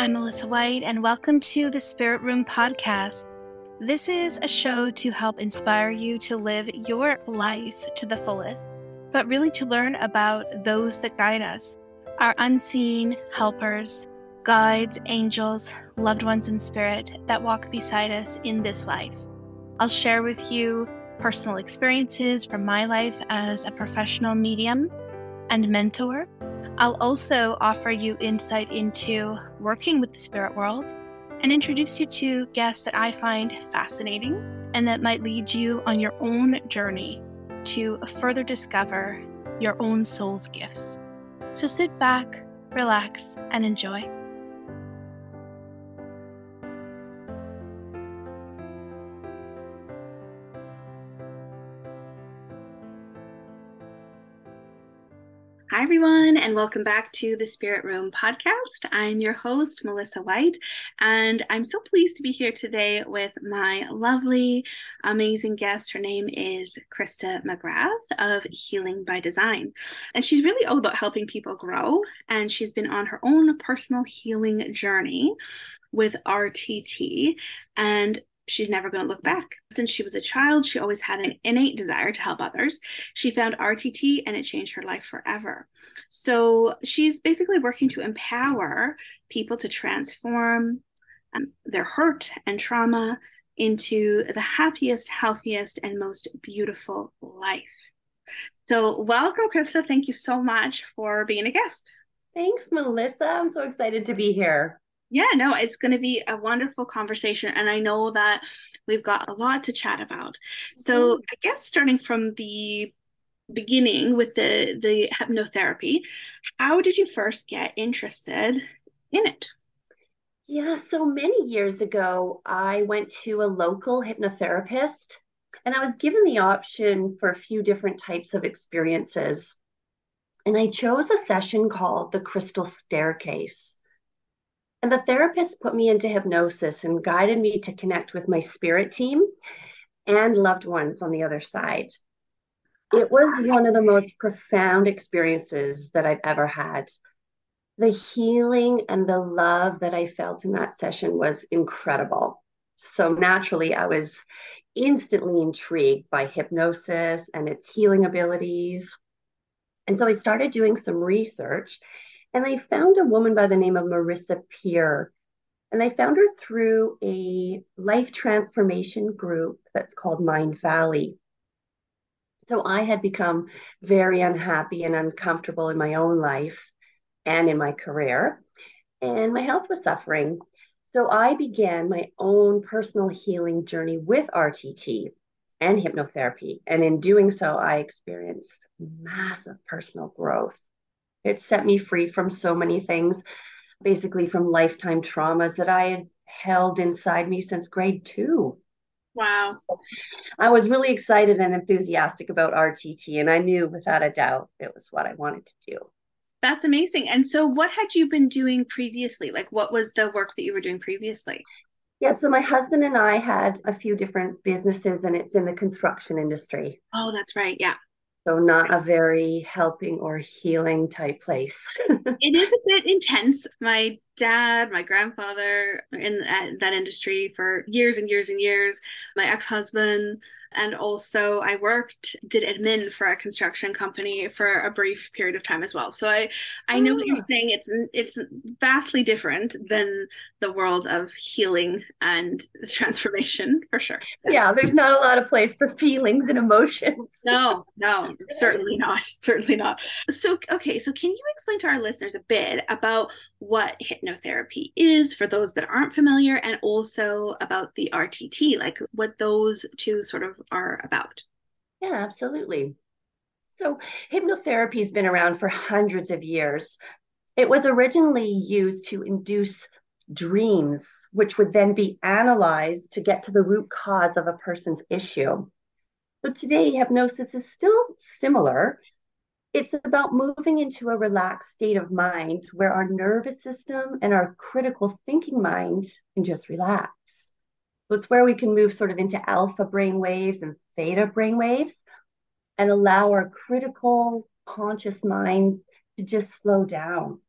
I'm Melissa White, and welcome to the Spirit Room podcast. This is a show to help inspire you to live your life to the fullest, but really to learn about those that guide us our unseen helpers, guides, angels, loved ones in spirit that walk beside us in this life. I'll share with you personal experiences from my life as a professional medium and mentor. I'll also offer you insight into working with the spirit world and introduce you to guests that I find fascinating and that might lead you on your own journey to further discover your own soul's gifts. So sit back, relax, and enjoy. Hi, everyone, and welcome back to the Spirit Room podcast. I'm your host, Melissa White, and I'm so pleased to be here today with my lovely, amazing guest. Her name is Krista McGrath of Healing by Design. And she's really all about helping people grow, and she's been on her own personal healing journey with RTT. And she's never going to look back. Since she was a child, she always had an innate desire to help others. She found RTT and it changed her life forever. So she's basically working to empower people to transform um, their hurt and trauma into the happiest, healthiest, and most beautiful life. So, welcome, Krista. Thank you so much for being a guest. Thanks, Melissa. I'm so excited to be here. Yeah, no, it's going to be a wonderful conversation. And I know that we've got a lot to chat about. So, mm-hmm. I guess starting from the beginning with the, the hypnotherapy, how did you first get interested in it? Yeah, so many years ago, I went to a local hypnotherapist and I was given the option for a few different types of experiences. And I chose a session called the Crystal Staircase. And the therapist put me into hypnosis and guided me to connect with my spirit team and loved ones on the other side. It was one of the most profound experiences that I've ever had. The healing and the love that I felt in that session was incredible. So naturally, I was instantly intrigued by hypnosis and its healing abilities. And so I started doing some research and I found a woman by the name of Marissa Peer. And I found her through a life transformation group that's called Mindvalley. So I had become very unhappy and uncomfortable in my own life and in my career, and my health was suffering. So I began my own personal healing journey with RTT and hypnotherapy. And in doing so, I experienced massive personal growth. It set me free from so many things, basically from lifetime traumas that I had held inside me since grade two. Wow. I was really excited and enthusiastic about RTT, and I knew without a doubt it was what I wanted to do. That's amazing. And so, what had you been doing previously? Like, what was the work that you were doing previously? Yeah, so my husband and I had a few different businesses, and it's in the construction industry. Oh, that's right. Yeah. So not a very helping or healing type place. it is a bit intense. My dad, my grandfather in that industry for years and years and years, my ex-husband, and also I worked did admin for a construction company for a brief period of time as well. So I I know oh. what you're ah. saying. It's it's vastly different than the world of healing and transformation for sure. Yeah, there's not a lot of place for feelings and emotions. no, no, certainly not. Certainly not. So okay, so can you explain to our listeners a bit about what hypnotherapy is for those that aren't familiar and also about the RTT, like what those two sort of are about. Yeah, absolutely. So, hypnotherapy has been around for hundreds of years. It was originally used to induce dreams, which would then be analyzed to get to the root cause of a person's issue. So, today, hypnosis is still similar. It's about moving into a relaxed state of mind where our nervous system and our critical thinking mind can just relax. So it's where we can move sort of into alpha brain waves and theta brain waves and allow our critical conscious mind to just slow down.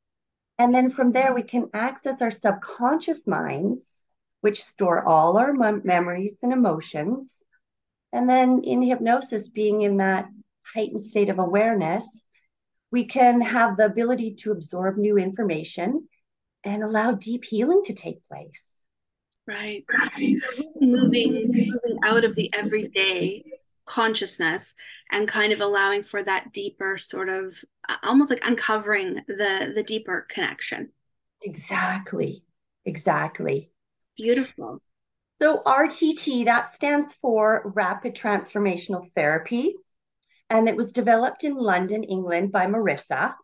And then from there, we can access our subconscious minds, which store all our mem- memories and emotions. And then in hypnosis, being in that heightened state of awareness, we can have the ability to absorb new information and allow deep healing to take place. Right. right. Moving, moving out of the everyday consciousness and kind of allowing for that deeper sort of uh, almost like uncovering the the deeper connection. Exactly. Exactly. Beautiful. So RTT that stands for Rapid Transformational Therapy and it was developed in London, England by Marissa.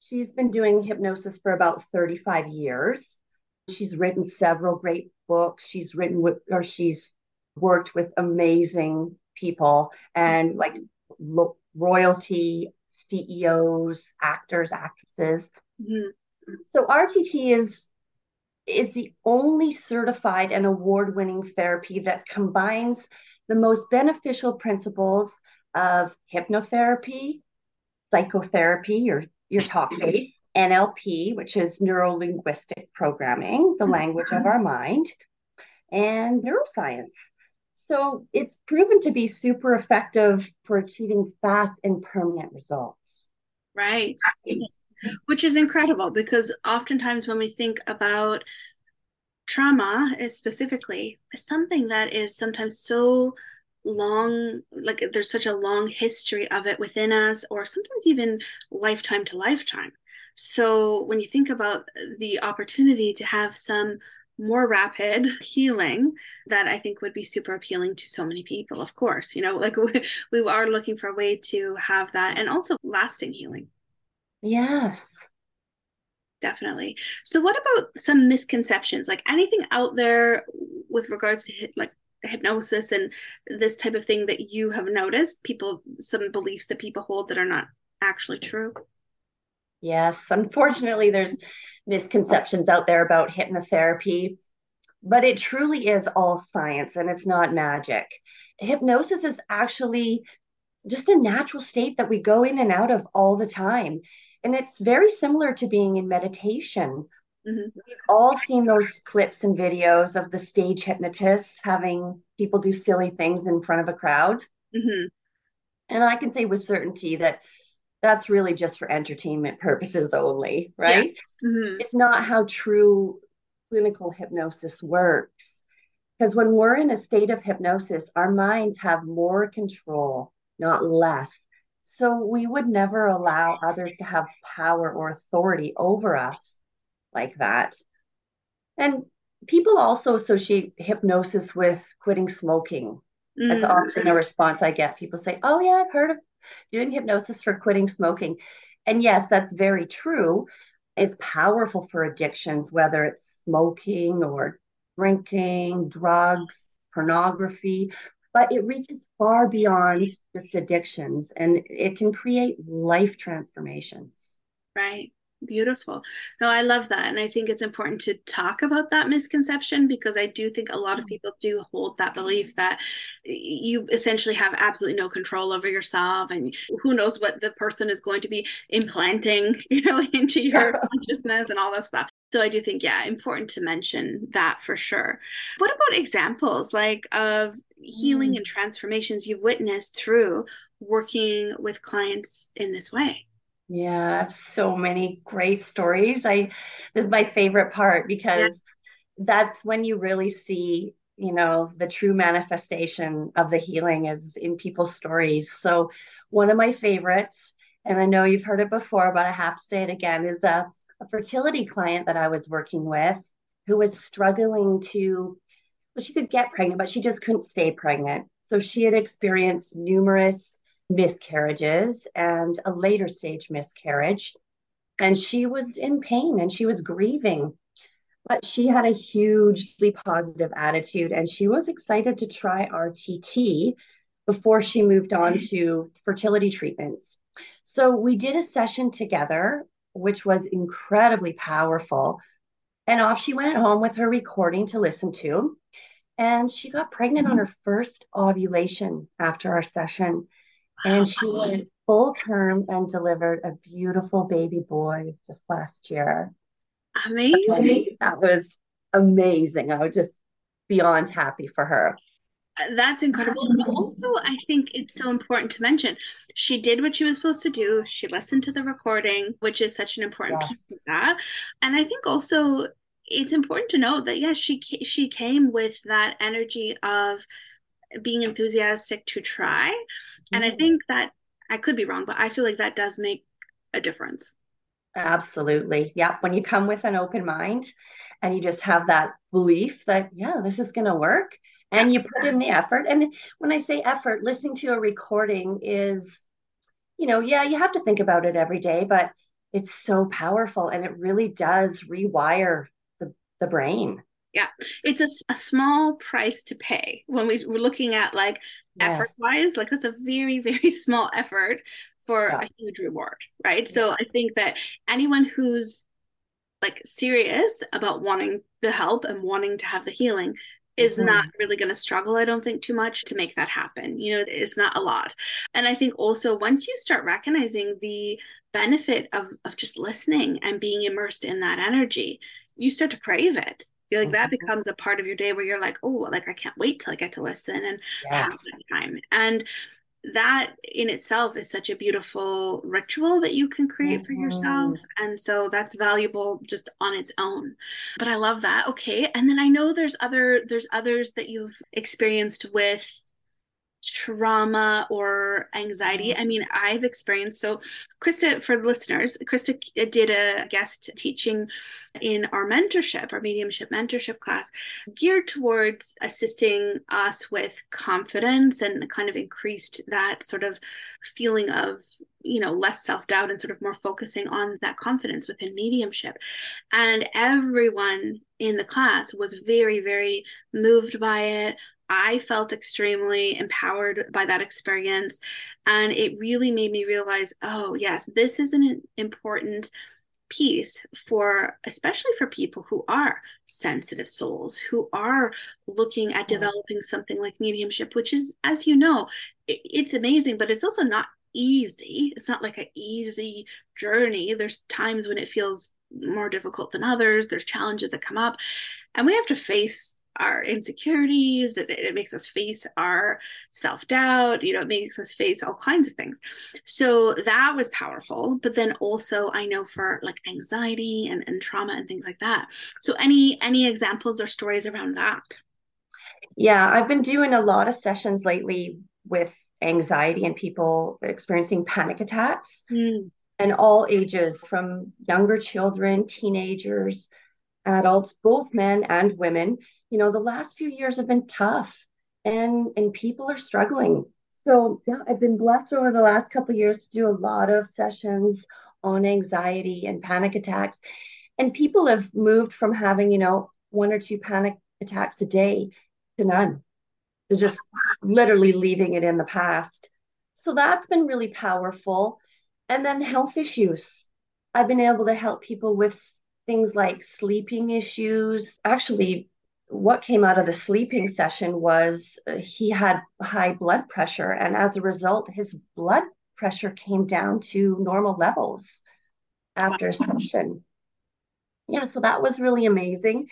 She's been doing hypnosis for about 35 years. She's written several great books. She's written with, or she's worked with amazing people and mm-hmm. like lo- royalty, CEOs, actors, actresses. Mm-hmm. So RTT is is the only certified and award-winning therapy that combines the most beneficial principles of hypnotherapy, psychotherapy, your, your talk mm-hmm. base, NLP, which is neuro linguistic programming, the mm-hmm. language of our mind, and neuroscience. So it's proven to be super effective for achieving fast and permanent results. Right. Which is incredible because oftentimes when we think about trauma is specifically something that is sometimes so long like there's such a long history of it within us or sometimes even lifetime to lifetime so when you think about the opportunity to have some more rapid healing that i think would be super appealing to so many people of course you know like we, we are looking for a way to have that and also lasting healing. Yes. Definitely. So what about some misconceptions? Like anything out there with regards to like hypnosis and this type of thing that you have noticed? People some beliefs that people hold that are not actually true? Yes. Unfortunately there's misconceptions out there about hypnotherapy but it truly is all science and it's not magic hypnosis is actually just a natural state that we go in and out of all the time and it's very similar to being in meditation Mm-hmm. We've all seen those clips and videos of the stage hypnotists having people do silly things in front of a crowd. Mm-hmm. And I can say with certainty that that's really just for entertainment purposes only, right? Yeah. Mm-hmm. It's not how true clinical hypnosis works. Because when we're in a state of hypnosis, our minds have more control, not less. So we would never allow others to have power or authority over us like that. And people also associate hypnosis with quitting smoking. That's often a response I get. People say, Oh, yeah, I've heard of doing hypnosis for quitting smoking. And yes, that's very true. It's powerful for addictions, whether it's smoking or drinking, drugs, pornography, but it reaches far beyond just addictions and it can create life transformations. Right. Beautiful. No, I love that. And I think it's important to talk about that misconception because I do think a lot of mm. people do hold that belief that you essentially have absolutely no control over yourself and who knows what the person is going to be implanting, you know, into your consciousness and all that stuff. So I do think, yeah, important to mention that for sure. What about examples like of healing mm. and transformations you've witnessed through working with clients in this way? Yeah, I have so many great stories. I this is my favorite part because yeah. that's when you really see, you know, the true manifestation of the healing is in people's stories. So one of my favorites, and I know you've heard it before, but I have to say it again, is a, a fertility client that I was working with who was struggling to well, she could get pregnant, but she just couldn't stay pregnant. So she had experienced numerous miscarriages and a later stage miscarriage. And she was in pain and she was grieving. But she had a hugely positive attitude and she was excited to try RTT before she moved on mm-hmm. to fertility treatments. So we did a session together, which was incredibly powerful. And off she went home with her recording to listen to. And she got pregnant on mm-hmm. her first ovulation after our session. And she went full term and delivered a beautiful baby boy just last year. Amazing. That was amazing. I was just beyond happy for her. Uh, that's incredible. But also, I think it's so important to mention she did what she was supposed to do. She listened to the recording, which is such an important yes. piece of that. And I think also it's important to note that yes, she she came with that energy of being enthusiastic to try, and. I mm-hmm. think that I could be wrong, but I feel like that does make a difference. Absolutely, yeah. When you come with an open mind, and you just have that belief that yeah, this is going to work and you put in the effort. And when I say effort, listening to a recording is, you know, yeah, you have to think about it every day, but it's so powerful and it really does rewire the, the brain. Yeah, it's a, a small price to pay when we, we're looking at like yes. effort wise, like that's a very, very small effort for yeah. a huge reward, right? Yeah. So I think that anyone who's like serious about wanting the help and wanting to have the healing is mm-hmm. not really going to struggle, I don't think, too much to make that happen. You know, it's not a lot. And I think also once you start recognizing the benefit of, of just listening and being immersed in that energy, you start to crave it. Like mm-hmm. that becomes a part of your day where you're like, oh, like I can't wait till I get to listen and yes. have that time. And that in itself is such a beautiful ritual that you can create mm-hmm. for yourself mm-hmm. and so that's valuable just on its own but i love that okay and then i know there's other there's others that you've experienced with trauma or anxiety. Mm-hmm. I mean, I've experienced so Krista for the listeners, Krista did a guest teaching in our mentorship, our mediumship mentorship class, geared towards assisting us with confidence and kind of increased that sort of feeling of you know less self-doubt and sort of more focusing on that confidence within mediumship and everyone in the class was very very moved by it I felt extremely empowered by that experience. And it really made me realize oh, yes, this is an important piece for especially for people who are sensitive souls who are looking at developing something like mediumship which is as you know it's amazing but it's also not easy. It's not like an easy journey. There's times when it feels more difficult than others. There's challenges that come up and we have to face our insecurities it, it makes us face our self-doubt you know it makes us face all kinds of things. So that was powerful but then also i know for like anxiety and, and trauma and things like that. So any any examples or stories around that? Yeah i've been doing a lot of sessions lately with anxiety and people experiencing panic attacks. Mm. and all ages from younger children teenagers adults, both men and women. You know, the last few years have been tough and and people are struggling. So yeah, I've been blessed over the last couple years to do a lot of sessions on anxiety and panic attacks. And people have moved from having, you know, one or two panic attacks a day to none. To just literally leaving it in the past. So that's been really powerful. And then health issues. I've been able to help people with things like sleeping issues. Actually, what came out of the sleeping session was uh, he had high blood pressure, and as a result, his blood pressure came down to normal levels after a session. Yeah, so that was really amazing.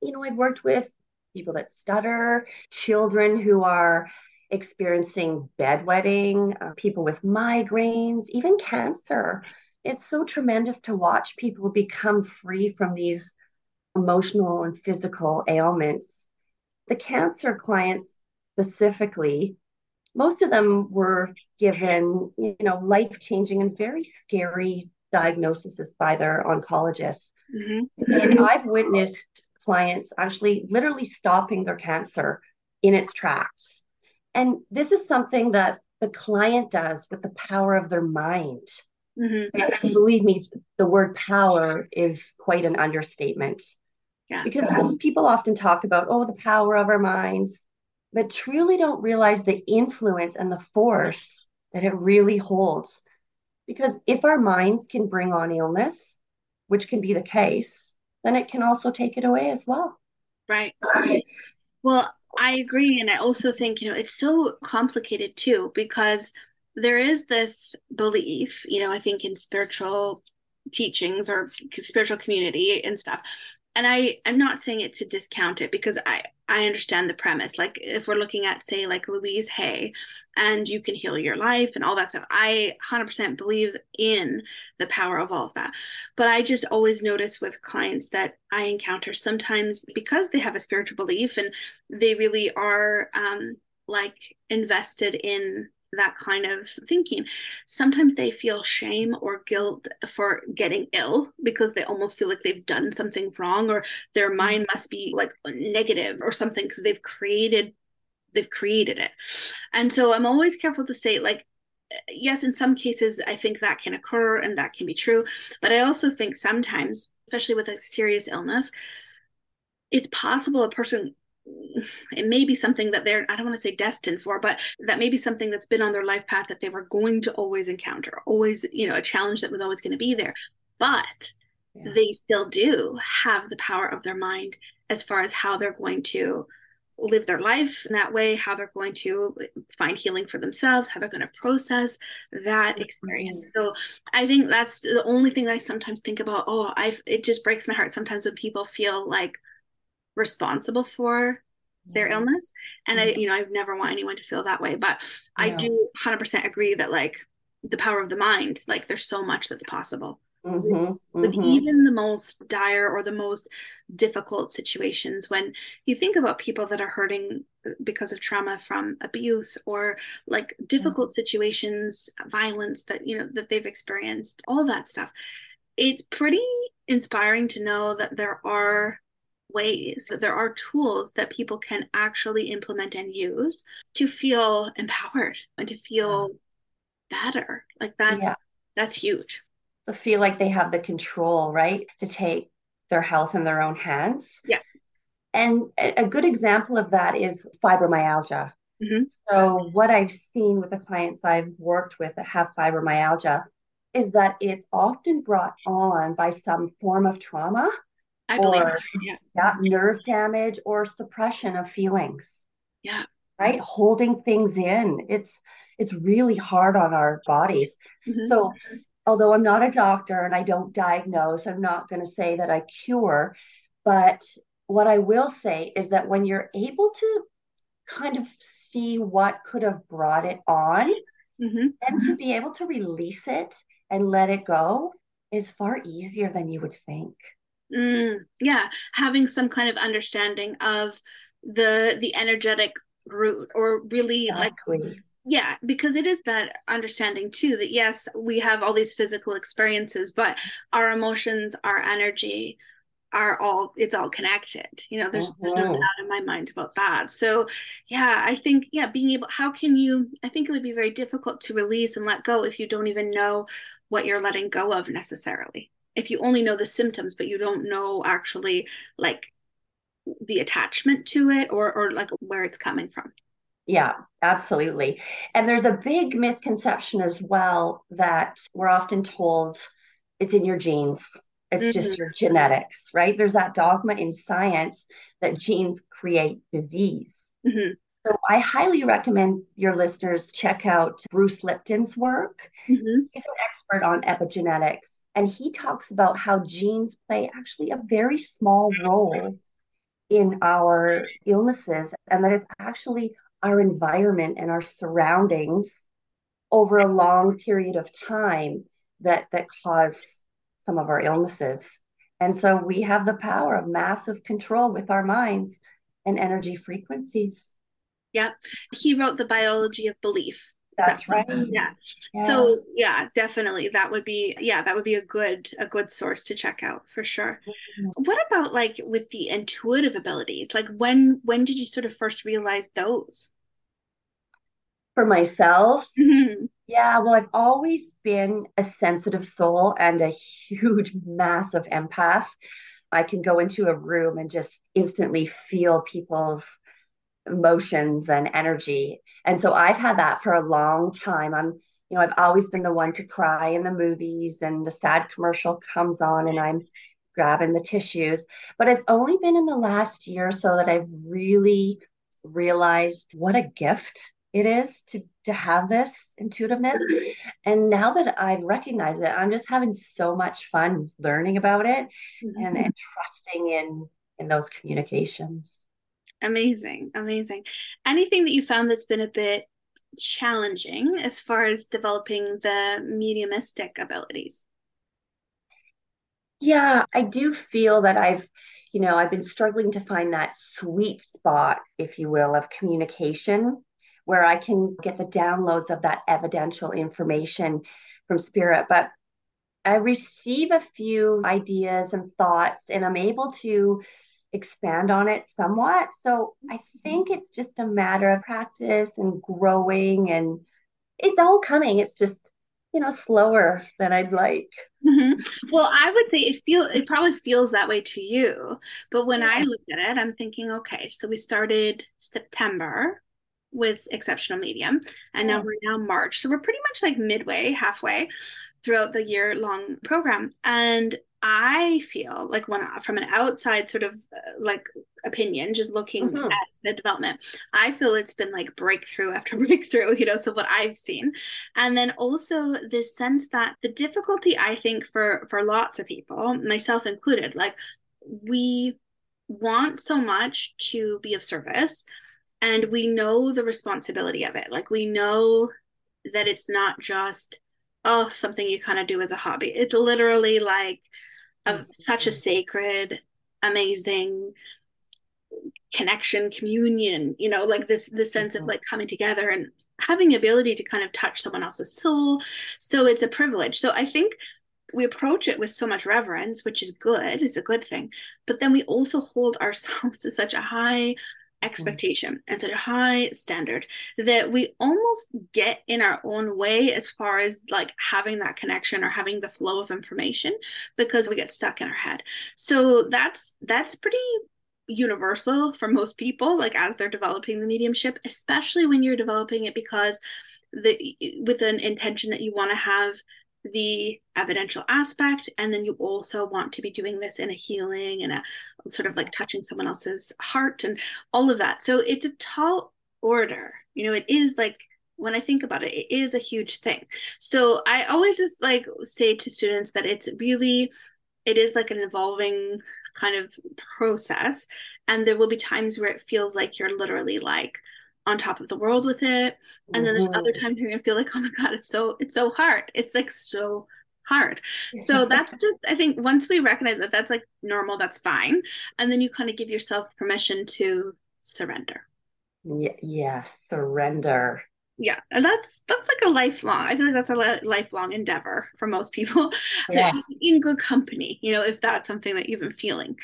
You know, I've worked with people that stutter, children who are experiencing bedwetting, uh, people with migraines, even cancer it's so tremendous to watch people become free from these emotional and physical ailments. The cancer clients specifically, most of them were given, you know, life-changing and very scary diagnoses by their oncologists. Mm-hmm. And I've witnessed clients actually literally stopping their cancer in its tracks. And this is something that the client does with the power of their mind. Mm-hmm. And believe me, the word power is quite an understatement. Yeah. Because people often talk about, oh, the power of our minds, but truly don't realize the influence and the force that it really holds. Because if our minds can bring on illness, which can be the case, then it can also take it away as well. Right. Well, I agree. And I also think, you know, it's so complicated too, because there is this belief, you know, I think in spiritual teachings or spiritual community and stuff. And i i'm not saying it to discount it because i i understand the premise. Like if we're looking at say like louise hay and you can heal your life and all that stuff i 100% believe in the power of all of that. But i just always notice with clients that i encounter sometimes because they have a spiritual belief and they really are um like invested in that kind of thinking. Sometimes they feel shame or guilt for getting ill because they almost feel like they've done something wrong or their mm-hmm. mind must be like negative or something because they've created they've created it. And so I'm always careful to say like yes in some cases I think that can occur and that can be true, but I also think sometimes especially with a serious illness it's possible a person it may be something that they're i don't want to say destined for but that may be something that's been on their life path that they were going to always encounter always you know a challenge that was always going to be there. But yeah. they still do have the power of their mind as far as how they're going to live their life in that way how they're going to find healing for themselves how they're going to process that experience. so i think that's the only thing i sometimes think about oh i it just breaks my heart sometimes when people feel like responsible for their illness and i mm-hmm. you know i've never want anyone to feel that way but yeah. i do 100% agree that like the power of the mind like there's so much that's possible mm-hmm. with mm-hmm. even the most dire or the most difficult situations when you think about people that are hurting because of trauma from abuse or like difficult mm-hmm. situations violence that you know that they've experienced all that stuff it's pretty inspiring to know that there are ways. That there are tools that people can actually implement and use to feel empowered and to feel yeah. better. Like that's yeah. that's huge. To feel like they have the control right to take their health in their own hands. Yeah. And a good example of that is fibromyalgia. Mm-hmm. so what i've seen with the clients i've worked with that have fibromyalgia is that it's often brought on by some form of trauma I believe or yeah. yeah, nerve damage or suppression of feelings. Yeah. Right? Holding things in. It's it's really hard on our bodies. Mm-hmm. So although I'm not a doctor and I don't diagnose, I'm not going to say that I cure, but what I will say is that when you're able to kind of see what could have brought it on mm-hmm. and to be able to release it and let it go is far easier than you would think. Mm, yeah, having some kind of understanding of the the energetic root, or really exactly. like yeah because it is that understanding too that yes we have all these physical experiences but our emotions our energy are all it's all connected you know there's mm-hmm. no doubt in my mind about that so yeah i think yeah being able how can you i think it would be very difficult to release and let go if you don't even know what you're letting go of necessarily if you only know the symptoms but you don't know actually like the attachment to it or or like where it's coming from. Yeah absolutely. And there's a big misconception as well that we're often told it's in your genes. It's mm-hmm. just your genetics right? There's that dogma in science that genes create disease. Mm-hmm. so i highly recommend your listeners check out bruce lipton's work. Mm-hmm. he's an expert on epigenetics and he talks about how genes play actually a very small role in our illnesses, and that it's actually our environment and our surroundings over a long period of time that that cause some of our illnesses. And so we have the power of massive control with our minds and energy frequencies. Yeah. He wrote The Biology of Belief. That's right. Yeah. yeah. So yeah, definitely that would be yeah, that would be a good a good source to check out for sure. Mm-hmm. What about like with the intuitive abilities? Like when when did you sort of first realize those? For myself, mm-hmm. yeah, well, I've always been a sensitive soul and a huge, massive empath. I can go into a room and just instantly feel people's emotions and energy. And so I've had that for a long time. I'm, you know, I've always been the one to cry in the movies and the sad commercial comes on and I'm grabbing the tissues. But it's only been in the last year or so that I've really realized what a gift it is to to have this intuitiveness and now that i recognize it i'm just having so much fun learning about it mm-hmm. and, and trusting in in those communications amazing amazing anything that you found that's been a bit challenging as far as developing the mediumistic abilities yeah i do feel that i've you know i've been struggling to find that sweet spot if you will of communication where I can get the downloads of that evidential information from spirit. But I receive a few ideas and thoughts, and I'm able to expand on it somewhat. So I think it's just a matter of practice and growing, and it's all coming. It's just you know slower than I'd like. Mm-hmm. Well, I would say it feel it probably feels that way to you, but when yeah. I look at it, I'm thinking, okay, so we started September with exceptional medium and now we're now march so we're pretty much like midway halfway throughout the year long program and i feel like when from an outside sort of uh, like opinion just looking mm-hmm. at the development i feel it's been like breakthrough after breakthrough you know so what i've seen. And then also this sense that the difficulty i think for for lots of people myself included like we want so much to be of service and we know the responsibility of it. Like we know that it's not just oh something you kind of do as a hobby. It's literally like a, mm-hmm. such a sacred amazing connection communion you know like this this sense mm-hmm. of like coming together and having the ability to kind of touch someone else's soul so it's a privilege so i think we approach it with so much reverence which is good it's a good thing but then we also hold ourselves to such a high Mm. expectation and such a high standard that we almost get in our own way as far as like having that connection or having the flow of information because we get stuck in our head. So that's that's pretty universal for most people like as they're developing the mediumship especially when you're developing it because the with an intention that you want to have the evidential aspect and then you also want to be doing this in a healing and a sort of like touching someone else's heart and all of that. So it's a tall order. You know it is like when i think about it it is a huge thing. So i always just like say to students that it's really it is like an evolving kind of process and there will be times where it feels like you're literally like on top of the world with it. And then there's other mm-hmm. times you're gonna feel like oh my god it's so it's so hard. It's like so hard. So that's just i think once we recognize that that's like normal that's fine. And then you kind of give yourself permission to surrender. Yeah, yeah surrender yeah and that's that's like a lifelong i feel like that's a lifelong endeavor for most people so yeah. in good company you know if that's something that you've been feeling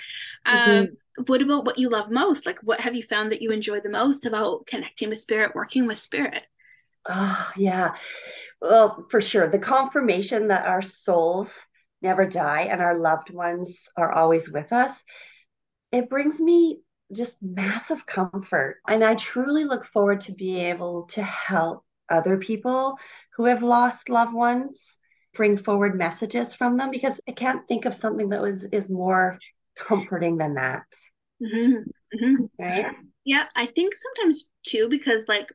mm-hmm. um what about what you love most like what have you found that you enjoy the most about connecting with spirit working with spirit oh yeah well for sure the confirmation that our souls never die and our loved ones are always with us it brings me just massive comfort. And I truly look forward to be able to help other people who have lost loved ones bring forward messages from them because I can't think of something that was is more comforting than that. Mm-hmm. Mm-hmm. Right? Yeah, I think sometimes too because like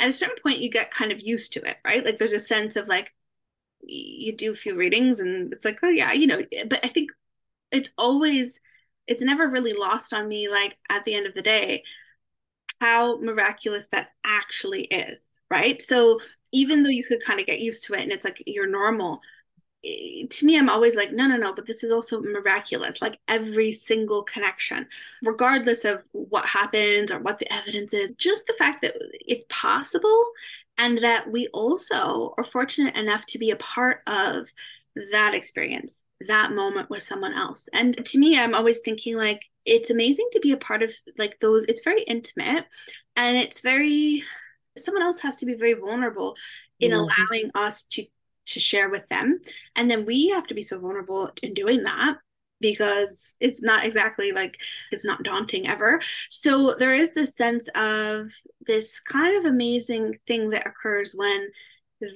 at a certain point you get kind of used to it, right? Like there's a sense of like you do a few readings and it's like, oh yeah, you know, but I think it's always it's never really lost on me like at the end of the day how miraculous that actually is right? So even though you could kind of get used to it and it's like you're normal eh, to me i'm always like no no no but this is also miraculous like every single connection regardless of what happened or what the evidence is just the fact that it's possible and that we also are fortunate enough to be a part of that experience that moment with someone else. And to me, I'm always thinking like it's amazing to be a part of like those, it's very intimate and it's very someone else has to be very vulnerable in mm-hmm. allowing us to to share with them. And then we have to be so vulnerable in doing that because it's not exactly like it's not daunting ever. So there is this sense of this kind of amazing thing that occurs when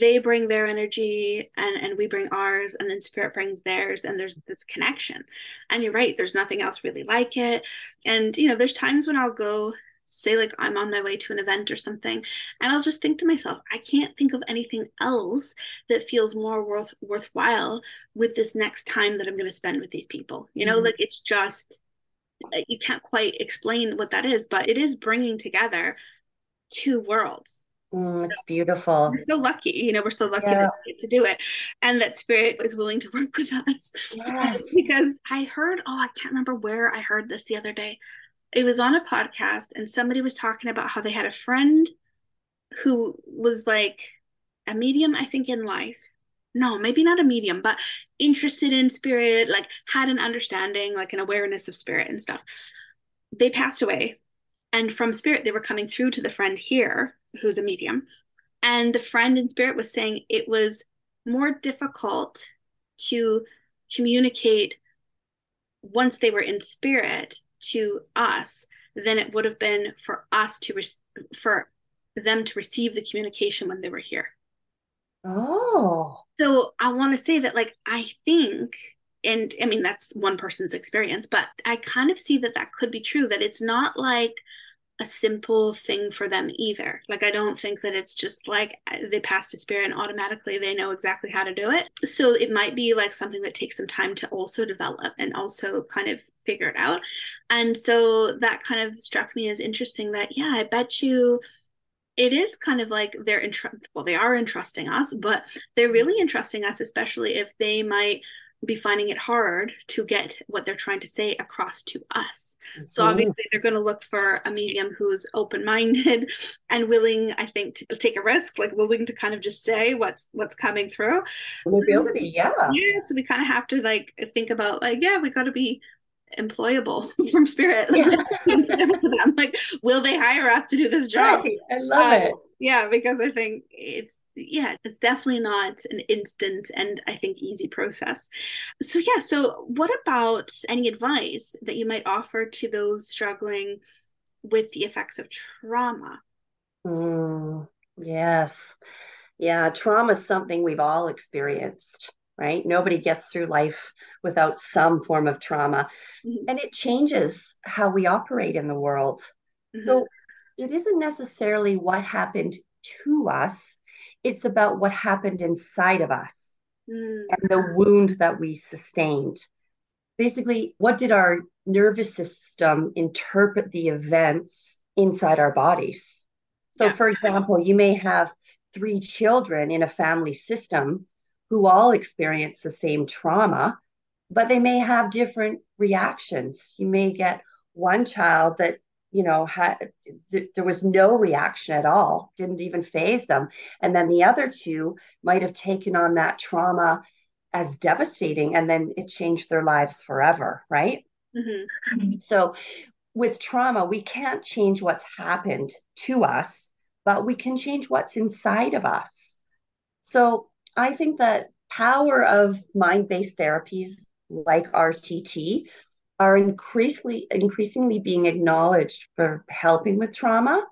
they bring their energy and and we bring ours and then spirit brings theirs and there's this connection. And you're right there's nothing else really like it. And you know there's times when i'll go say like I'm on my way to an event or something and I'll just think to myself I can't think of anything else that feels more worth worthwhile with this next time that I'm going to spend with these people. You know mm-hmm. like it's just uh, you can't quite explain what that is but it is bringing together two worlds Mm, it's beautiful. We're so lucky, you know, we're so lucky yeah. to do it. And that spirit is willing to work with us. Yes. because I heard, oh, I can't remember where I heard this the other day it was on a podcast and somebody was talking about how they had a friend who was like a medium i think in life no maybe not a medium but interested in spirit like had an understanding like an awareness of spirit and stuff they passed away and from spirit they were coming through to the friend here who's a medium and the friend in spirit was saying it was more difficult to communicate once they were in spirit to us than it would have been for us to re- for them to receive the communication when they were here. Oh. So I want to say that like I think and I mean that's one person's experience, but I kind of see that that could be true that it's not like a simple thing for them either. Like, I don't think that it's just like uh, they pass to spirit and automatically they know exactly how to do it. So it might be like something that takes some time to also develop and also kind of figure it out. And so that kind of struck me as interesting that, yeah, I bet you it is kind of like they're entr- well they are entrusting us but they're really entrusting us especially if they might be finding it hard to get what they're trying to say across to us. So mm-hmm. obviously they're going to look for a medium who's open-minded and willing, I think, to take a risk, like willing to kind of just say what's what's coming through. Mobility, yeah. Yeah. So we kind of have to like think about like, yeah, we got to be employable from spirit yeah. to them like will they hire us to do this job right. i love um, it yeah because i think it's yeah it's definitely not an instant and i think easy process so yeah so what about any advice that you might offer to those struggling with the effects of trauma mm, yes yeah trauma is something we've all experienced right? Nobody gets through life without some form of trauma. Mm-hmm. And it changes how we operate in the world. Mm-hmm. So it isn't necessarily what happened to us, it's about what happened inside of us mm-hmm. and the wound that we sustained. Basically, what did our nervous system interpret the events inside our bodies? So, yeah. for example, you may have three children in a family system who all experience the same trauma, but they may have different reactions. You may get one child that you know had th- there was no reaction at all didn't even phase them. And then the other two might have taken on that trauma as devastating and then it changed their lives forever right? Mm-hmm. so with trauma we can't change what's happened to us but we can change what's inside of us. So I think that power of mind-based therapies like RTT are increasingly increasingly being acknowledged for helping with trauma.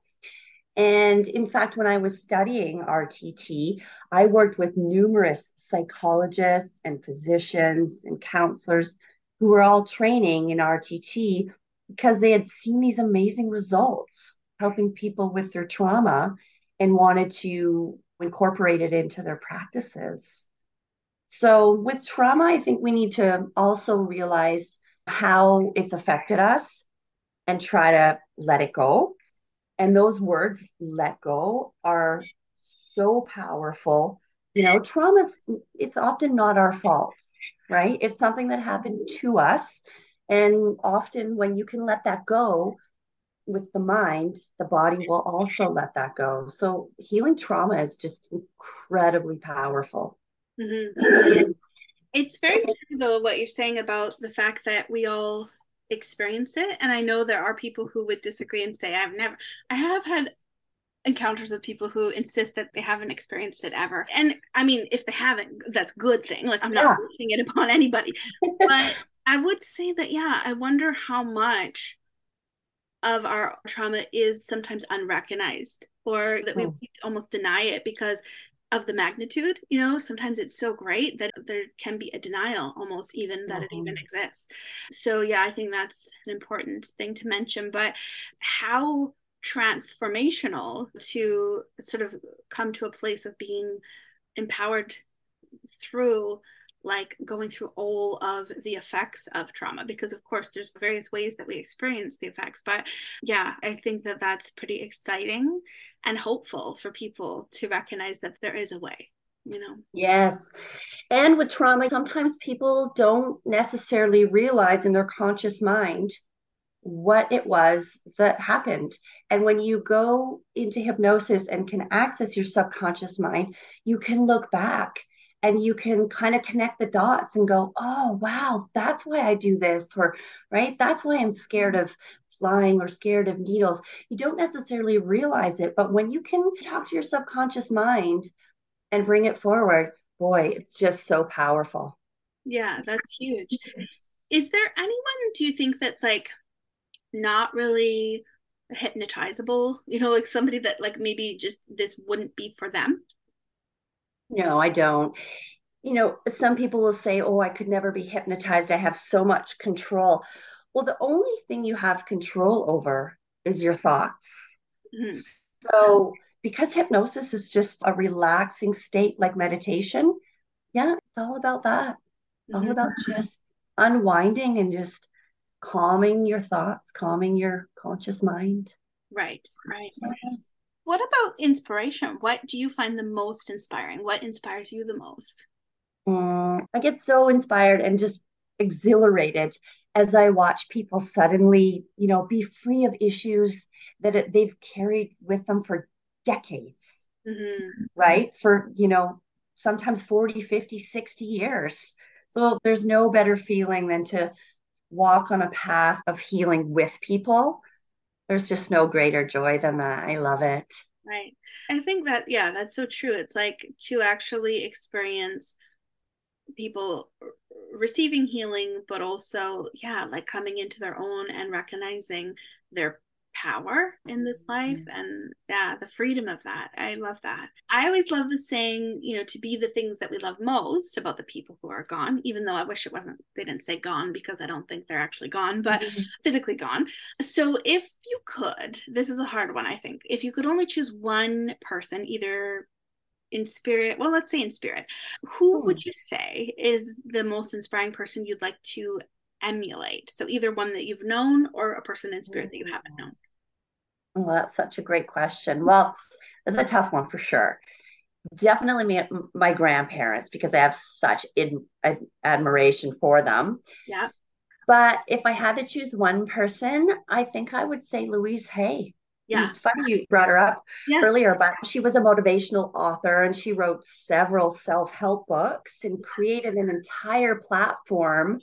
And in fact, when I was studying RTT, I worked with numerous psychologists and physicians and counselors who were all training in RTT because they had seen these amazing results helping people with their trauma and wanted to incorporate it into their practices. So, with trauma, I think we need to also realize how it's affected us and try to let it go. And those words, let go, are so powerful. You know, trauma it's often not our fault, right? It's something that happened to us. And often when you can let that go, with the mind, the body will also let that go. So healing trauma is just incredibly powerful. Mm-hmm. It's very true, though, what you're saying about the fact that we all experience it. And I know there are people who would disagree and say, I've never, I have had encounters with people who insist that they haven't experienced it ever. And I mean, if they haven't, that's good thing. Like I'm not yeah. pushing it upon anybody. but I would say that, yeah, I wonder how much of our trauma is sometimes unrecognized or that we oh. almost deny it because of the magnitude you know sometimes it's so great that there can be a denial almost even that mm-hmm. it even mm-hmm. exists so yeah i think that's an important thing to mention but how transformational to sort of come to a place of being empowered through like going through all of the effects of trauma because of course there's various ways that we experience the effects. But yeah i think that that's pretty exciting and hopeful for people to recognize that there is a way you know? Yes. And with trauma sometimes people don't necessarily realize in their conscious mind what it was that happened. And when you go into hypnosis and can access your subconscious mind, you can look back and you can kind of connect the dots and go, oh, wow, that's why I do this, or right, that's why I'm scared of flying or scared of needles. You don't necessarily realize it, but when you can talk to your subconscious mind and bring it forward, boy, it's just so powerful. Yeah, that's huge. Is there anyone, do you think, that's like not really hypnotizable? You know, like somebody that, like, maybe just this wouldn't be for them? No, I don't. You know, some people will say, oh, I could never be hypnotized. I have so much control. Well, the only thing you have control over is your thoughts. Mm-hmm. So, because hypnosis is just a relaxing state like meditation, yeah, it's all about that. Mm-hmm. All about just unwinding and just calming your thoughts, calming your conscious mind. Right, right. Yeah. What about inspiration? What do you find the most inspiring? What inspires you the most? Mm, I get so inspired and just exhilarated as I watch people suddenly, you know, be free of issues that it, they've carried with them for decades, mm-hmm. right? For, you know, sometimes 40, 50, 60 years. So there's no better feeling than to walk on a path of healing with people there's just no greater joy than that. I love it. Right. I think that, yeah, that's so true. It's like to actually experience people receiving healing, but also, yeah, like coming into their own and recognizing their power in this life mm-hmm. and yeah the freedom of that. I love that. I always love the saying you know to be the things that we love most about the people who are gone even though i wish it wasn't they didn't say gone because i don't think they're actually gone but mm-hmm. physically gone. So if you could this is a hard one i think if you could only choose one person either in spirit well let's say in spirit who hmm. would you say is the most inspiring person you'd like to emulate? So either one that you've known or a person in spirit that you haven't known well, that's such a great question. Well, it's a tough one for sure. Definitely me, my grandparents because I have such in, admiration for them. Yeah. But if I had to choose one person, I think I would say Louise Hay. Yeah. It's funny you brought her up yeah. earlier, but she was a motivational author and she wrote several self help books and created an entire platform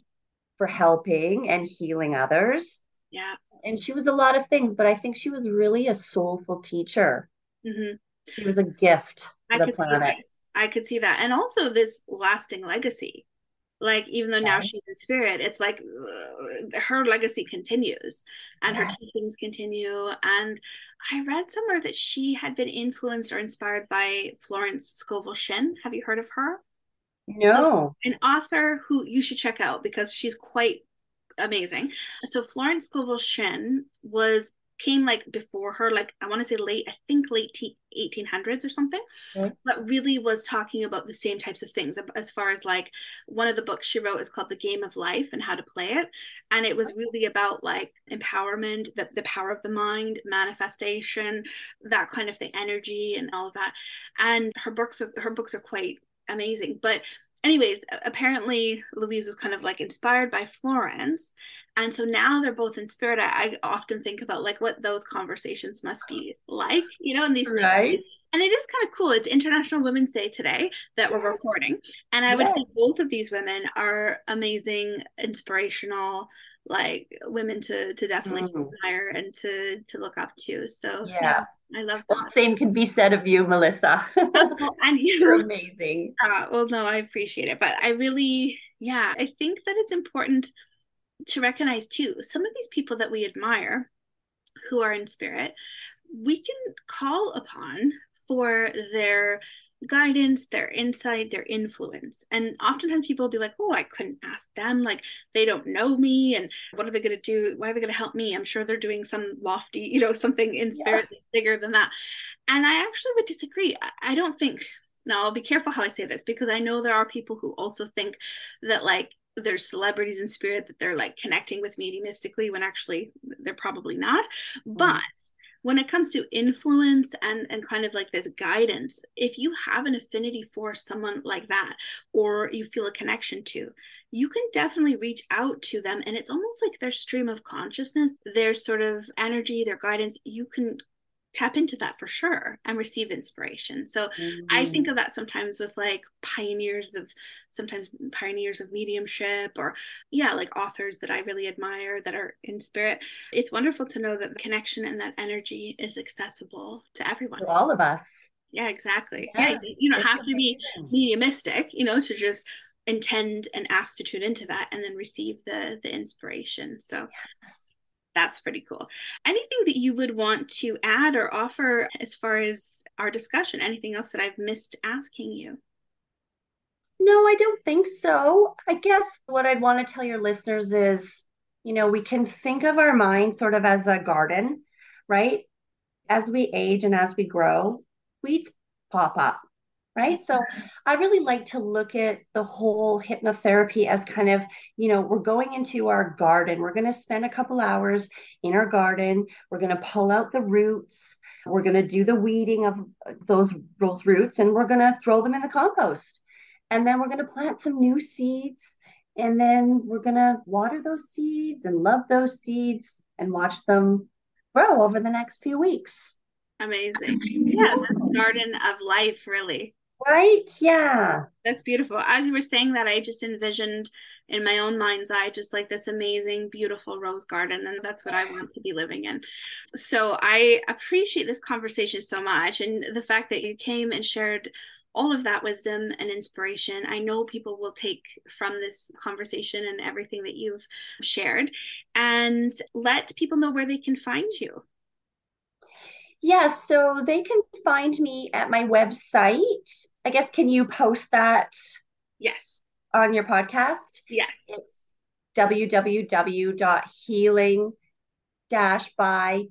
for helping and healing others. Yeah and she was a lot of things, but I think she was really a soulful teacher. Mm-hmm. She was a gift to I the planet. I could see that. And also this lasting legacy. Like, even though now she's in spirit, it's like uh, her legacy continues and yeah. her teachings continue. And I read somewhere that she had been influenced or inspired by Florence Scovel Shinn. Have you heard of her? No. An author who you should check out because she's quite amazing. So Florence Scovel Shinn was came like before her, like I want to say late, I think late 1800s or something, mm-hmm. but really was talking about the same types of things. As far as like one of the books she wrote is called The Game of Life and How to Play It. And it was really about like empowerment, the, the power of the mind, manifestation, that kind of thing, energy and all of that. And her books are, her books are quite amazing. But anyways, apparently Louise was kind of like inspired by Florence. And so now they're both in spirit. I, I often think about like what those conversations must be like, you know, in these right. Two, and it is kind of cool. It's International Women's Day today that we're recording. And I would say both of these women are amazing, inspirational, like women to to definitely mm. admire and to to look up to. So yeah. yeah I love that. Well, same can be said of you, Melissa. well, and you. You're amazing. Uh, well, no, I appreciate it. But I really, yeah, I think that it's important to recognize too some of these people that we admire who are in spirit, we can call upon for their guidance, their insight, their influence. And oftentimes people will be like, oh, I couldn't ask them. Like, they don't know me. And what are they going to do? Why are they going to help me? I'm sure they're doing some lofty, you know, something in spirit yeah. bigger than that. And I actually would disagree. I don't think, now I'll be careful how I say this because I know there are people who also think that, like, there's celebrities in spirit that they're like connecting with mediumistically when actually they're probably not. Mm. But when it comes to influence and and kind of like this guidance if you have an affinity for someone like that or you feel a connection to you can definitely reach out to them. And it's almost like their stream of consciousness their sort of energy their guidance you can tap into that for sure and receive inspiration. So mm-hmm. I think of that sometimes with like pioneers of sometimes pioneers of mediumship or yeah, like authors that I really admire that are in spirit. It's wonderful to know that the connection and that energy is accessible to everyone. To all of us. Yeah, exactly. Yes. Yeah, you don't it's have amazing. to be mediumistic, you know, to just intend and ask to tune into that and then receive the the inspiration. So yes that's pretty cool. Anything that you would want to add or offer as far as our discussion? Anything else that I've missed asking you? No, I don't think so. I guess what I'd want to tell your listeners is, you know, we can think of our mind sort of as a garden, right? As we age and as we grow, weeds pop up right? So i really like to look at the whole hypnotherapy as kind of you know we're going into our garden. We're going to spend a couple hours in our garden. We're going to pull out the roots. We're going to do the weeding of those those roots and we're going to throw them in the compost. And then we're going to plant some new seeds and then we're going to water those seeds and love those seeds and watch them grow over the next few weeks. Amazing. Yeah garden of life really Right? Yeah. That's beautiful. As you were saying that, I just envisioned in my own mind's eye just like this amazing, beautiful rose garden. And that's what I want to be living in. So I appreciate this conversation so much. And the fact that you came and shared all of that wisdom and inspiration. I know people will take from this conversation and everything that you've shared and let people know where they can find you. Yeah, so they can find me at my website. I guess can you post that? Yes. On your podcast? Yes. It's www.healing by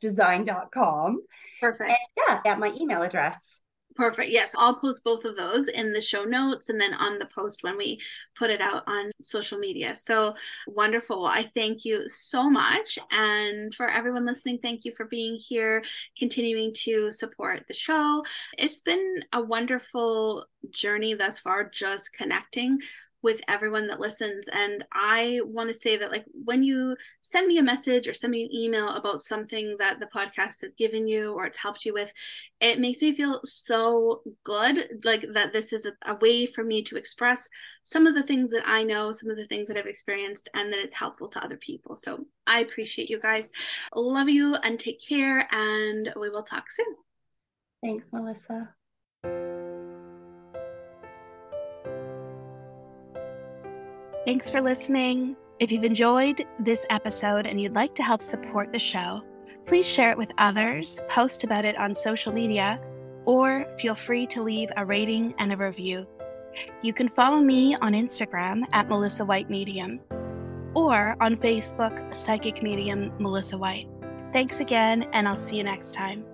design.com. Perfect. And yeah, at my email address. Perfect. Yes, I'll post both of those in the show notes and then on the post when we put it out on social media. So wonderful. I thank you so much. And for everyone listening, thank you for being here, continuing to support the show. It's been a wonderful journey thus far, just connecting with everyone that listens. And I want to say that, like, when you send me a message or send me an email about something that the podcast has given you or it's helped you with, it makes me feel so good. Like, that this is a, a way for me to express some of the things that I know, some of the things that I've experienced, and that it's helpful to other people. So I appreciate you guys. Love you and take care. And we will talk soon. Thanks, Melissa. Thanks for listening. If you've enjoyed this episode and you'd like to help support the show, please share it with others, post about it on social media, or feel free to leave a rating and a review. You can follow me on Instagram at Melissa White Medium or on Facebook, Psychic Medium Melissa White. Thanks again, and I'll see you next time.